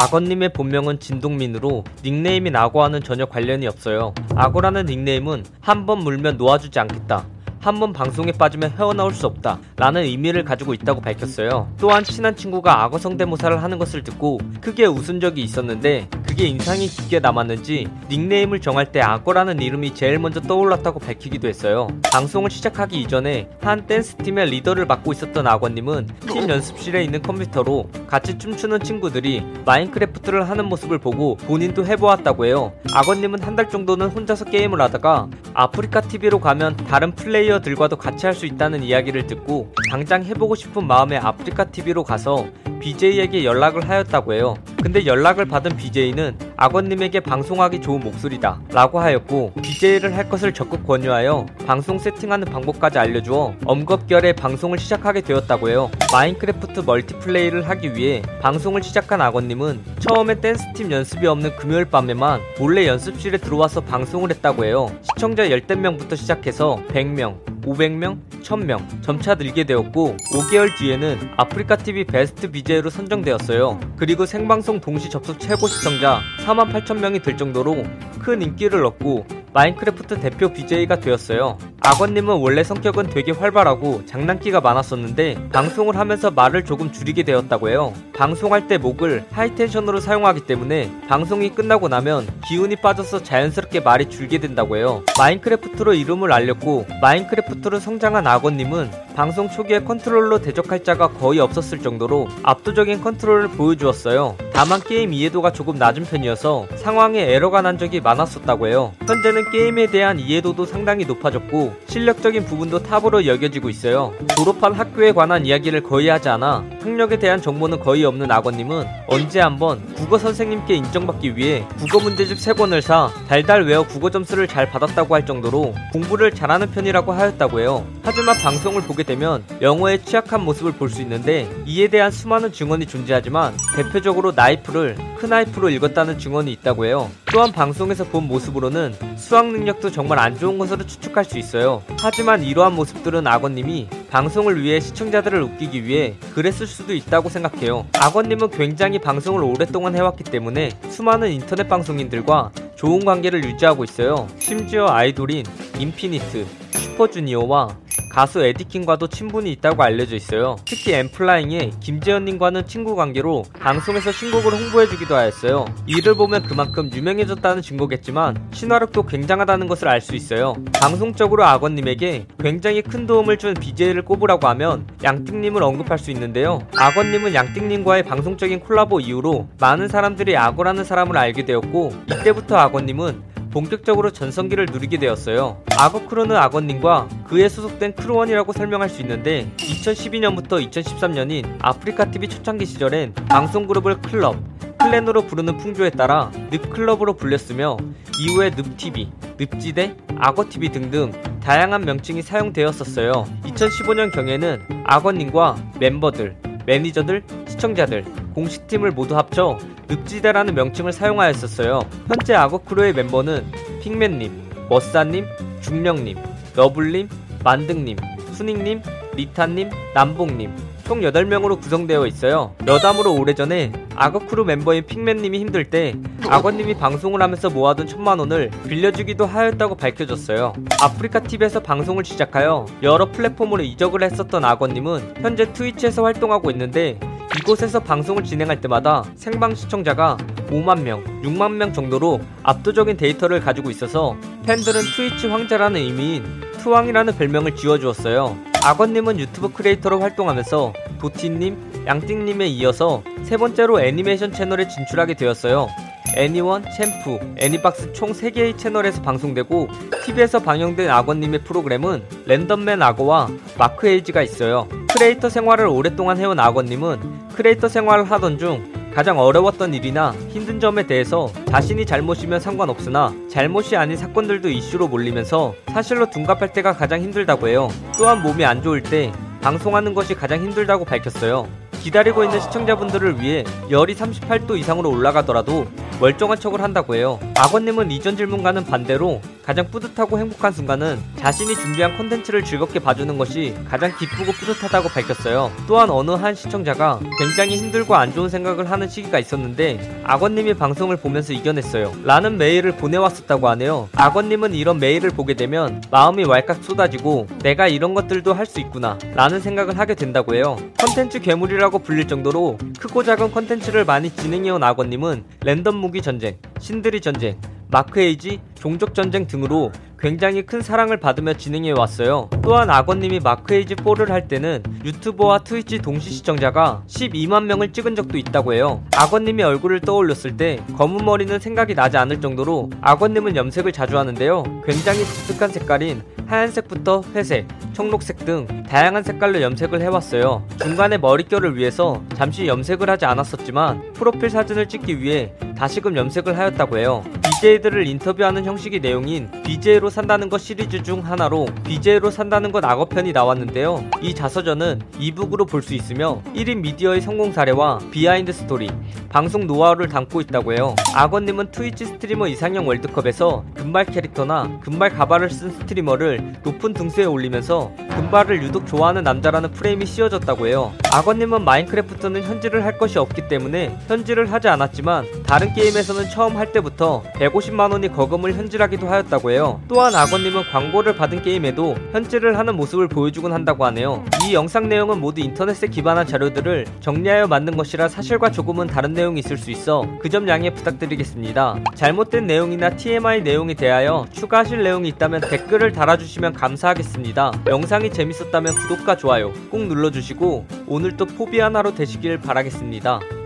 악어님의 본명은 진동민으로 닉네임인 악어와는 전혀 관련이 없어요. 악어라는 닉네임은 한 번 물면 놓아주지 않겠다. 한 번 방송에 빠지면 헤어나올 수 없다 라는 의미를 가지고 있다고 밝혔어요. 또한 친한 친구가 악어 성대모사를 하는 것을 듣고 크게 웃은 적이 있었는데 그게 인상이 깊게 남았는지 닉네임을 정할 때 악어라는 이름이 제일 먼저 떠올랐다고 밝히기도 했어요. 방송을 시작하기 이전에 한 댄스팀의 리더를 맡고 있었던 악어님은 팀 연습실에 있는 컴퓨터로 같이 춤추는 친구들이 마인크래프트를 하는 모습을 보고 본인도 해보았다고 해요. 악어님은 한 달 정도는 혼자서 게임을 하다가 아프리카 TV로 가면 다른 플레이어들과도 같이 할 수 있다는 이야기를 듣고 당장 해보고 싶은 마음에 아프리카 TV로 가서 BJ에게 연락을 하였다고 해요. 근데 연락을 받은 BJ는 악어님에게 방송하기 좋은 목소리다 라고 하였고 BJ를 할 것을 적극 권유하여 방송 세팅하는 방법까지 알려주어 엉겁결에 방송을 시작하게 되었다고 해요. 마인크래프트 멀티플레이를 하기 위해 방송을 시작한 악어님은 처음에 댄스팀 연습이 없는 금요일 밤에만 몰래 연습실에 들어와서 방송을 했다고 해요. 시청자 10대명부터 시작해서 100명, 500명, 1000명 점차 늘게 되었고 5개월 뒤에는 아프리카 TV 베스트 BJ로 선정되었어요. 그리고 생방송 동시 접속 최고 시청자 4만 8천 명이 될 정도로 큰 인기를 얻고 마인크래프트 대표 BJ가 되었어요. 악어님은 원래 성격은 되게 활발하고 장난기가 많았었는데 방송을 하면서 말을 조금 줄이게 되었다고 해요. 방송할 때 목을 high tension으로 사용하기 때문에 방송이 끝나고 나면 기운이 빠져서 자연스럽게 말이 줄게 된다고 해요. 마인크래프트로 이름을 알렸고 마인크래프트로 성장한 악어님은 방송 초기에 컨트롤로 대적할 자가 거의 없었을 정도로 압도적인 컨트롤을 보여주었어요. 다만 게임 이해도가 조금 낮은 편이어서 상황에 에러가 난 적이 많았었다고 해요. 현재는 게임에 대한 이해도도 상당히 높아졌고 실력적인 부분도 top으로 여겨지고 있어요. 졸업한 학교에 관한 이야기를 거의 하지 않아 학력에 대한 정보는 거의 없는 악원님은 언제 한번 국어 선생님께 인정받기 위해 국어 문제집 3권을 사 달달 외워 국어 점수를 잘 받았다고 할 정도로 공부를 잘하는 편이라고 하였다고 해요. 하지만 방송을 보게 되면 영어에 취약한 모습을 볼 수 있는데 이에 대한 수많은 증언이 존재하지만 대표적으로 나이프를 크나이프로 읽었다는 증언이 있다고 해요. 또한 방송에서 본 모습으로는 수학 능력도 정말 안 좋은 것으로 추측할 수 있어요. 하지만 이러한 모습들은 악원님이 방송을 위해 시청자들을 웃기기 위해 그랬을 수도 있다고 생각해요. 악원님은 굉장히 방송을 오랫동안 해왔기 때문에 수많은 인터넷 방송인들과 좋은 관계를 유지하고 있어요. 심지어 아이돌인 인피니트, 슈퍼주니어와 가수 에디킴과도 친분이 있다고 알려져 있어요. 특히 엔플라잉의 김재현님과는 친구 관계로 방송에서 신곡을 홍보해주기도 하였어요. 이를 보면 그만큼 유명해졌다는 증거겠지만 친화력도 굉장하다는 것을 알 수 있어요. 방송적으로 악어님에게 굉장히 큰 도움을 준 BJ를 꼽으라고 하면 양띵님을 언급할 수 있는데요. 악어님은 양띵님과의 방송적인 콜라보 이후로 많은 사람들이 악어라는 사람을 알게 되었고 이때부터 악어님은 본격적으로 전성기를 누리게 되었어요. 악어크루는 악어님과 그에 소속된 크루원이라고 설명할 수 있는데 2012년부터 2013년인 아프리카TV 초창기 시절엔 방송그룹을 클럽, 클랜으로 부르는 풍조에 따라 늪클럽으로 불렸으며 이후에 늪TV, 늪지대, 악어TV 등등 다양한 명칭이 사용되었었어요. 2015년경에는 악어님과 멤버들, 매니저들, 시청자들, 공식팀을 모두 합쳐 늪지대라는 명칭을 사용하였었어요. 현재 악어크루의 멤버는 핑맨님, 머싸님, 중령님, 너블님, 만등님, 순익님, 리타님, 남봉님 총 8명으로 구성되어 있어요. 여담으로 오래전에 악어크루 멤버인 핑맨님이 힘들 때 악어님이 방송을 하면서 모아둔 천만원을 빌려주기도 하였다고 밝혀졌어요. 아프리카TV에서 방송을 시작하여 여러 플랫폼으로 이적을 했었던 악어님은 현재 트위치에서 활동하고 있는데 이곳에서 방송을 진행할 때마다 생방 시청자가 5만 명, 6만 명 정도로 압도적인 데이터를 가지고 있어서 팬들은 트위치 황제라는 의미인 투왕이라는 별명을 지어주었어요. 악어님은 유튜브 크리에이터로 활동하면서 도티님, 양띵님에 이어서 세 번째로 애니메이션 채널에 진출하게 되었어요. 애니원, 챔프, 애니박스 총 3개의 채널에서 방송되고 TV에서 방영된 악어님의 프로그램은 랜덤맨 악어와 마크 에이지가 있어요. 크리에이터 생활을 오랫동안 해온 악어님은 크리에이터 생활을 하던 중 가장 어려웠던 일이나 힘든 점에 대해서 자신이 잘못이면 상관없으나 잘못이 아닌 사건들도 이슈로 몰리면서 사실로 둔갑할 때가 가장 힘들다고 해요. 또한 몸이 안 좋을 때 방송하는 것이 가장 힘들다고 밝혔어요. 기다리고 있는 시청자분들을 위해 열이 38도 이상으로 올라가더라도 멀쩡한 척을 한다고 해요. 악어님은 이전 질문과는 반대로 가장 뿌듯하고 행복한 순간은 자신이 준비한 콘텐츠를 즐겁게 봐주는 것이 가장 기쁘고 뿌듯하다고 밝혔어요. 또한 어느 한 시청자가 굉장히 힘들고 안 좋은 생각을 하는 시기가 있었는데 악어님이 방송을 보면서 이겨냈어요. 라는 메일을 보내왔었다고 하네요. 악어님은 이런 메일을 보게 되면 마음이 왈칵 쏟아지고 내가 이런 것들도 할 수 있구나 라는 생각을 하게 된다고 해요. 컨텐츠 괴물이라고 불릴 정도로 크고 작은 컨텐츠를 많이 진행해온 악어님은 랜덤 무기 전쟁, 신들의 전쟁, 마크에이지, 종족 전쟁 등으로 굉장히 큰 사랑을 받으며 진행해 왔어요. 또한 악원님이 마크에이지 4를 할 때는 유튜버와 트위치 동시 시청자가 12만 명을 찍은 적도 있다고 해요. 악원님의 얼굴을 떠올렸을 때 검은 머리는 생각이 나지 않을 정도로 악원님은 염색을 자주 하는데요. 굉장히 독특한 색깔인 하얀색부터 회색, 청록색 등 다양한 색깔로 염색을 해왔어요. 중간에 머릿결을 위해서 잠시 염색을 하지 않았었지만 프로필 사진을 찍기 위해 다시금 염색을 하였다고 해요. BJ들을 인터뷰하는 형식의 내용인 BJ로 산다는 것 시리즈 중 하나로 BJ로 산다는 것 악어편이 나왔는데요. 이 자서전은 e-book으로 볼 수 있으며 1인 미디어의 성공 사례와 behind story, 방송 노하우를 담고 있다고 해요. 악어님은 트위치 스트리머 이상형 월드컵에서 금발 캐릭터나 금발 가발을 쓴 스트리머를 높은 등수에 올리면서 금발을 유독 좋아하는 남자라는 프레임이 씌워졌다고 해요. 악어님은 마인크래프트는 현질을 할 것이 없기 때문에 현질을 하지 않았지만 다른 게임에서는 처음 할 때부터 150만원이 거금을 현질하기도 하였다고 해요. 또한 악어님은 광고를 받은 게임에도 현질을 하는 모습을 보여주곤 한다고 하네요. 이 영상 내용은 모두 인터넷에 기반한 자료들을 정리하여 만든 것이라 사실과 조금은 다른 내용이 있을 수 있어 그 점 양해 부탁드리겠습니다. 잘못된 내용이나 TMI 내용에 대하여 추가하실 내용이 있다면 댓글을 달아주시면 감사하겠습니다. 영상이 재밌었다면 구독과 좋아요 꼭 눌러주시고 오늘도 포비 하나로 되시길 바라겠습니다.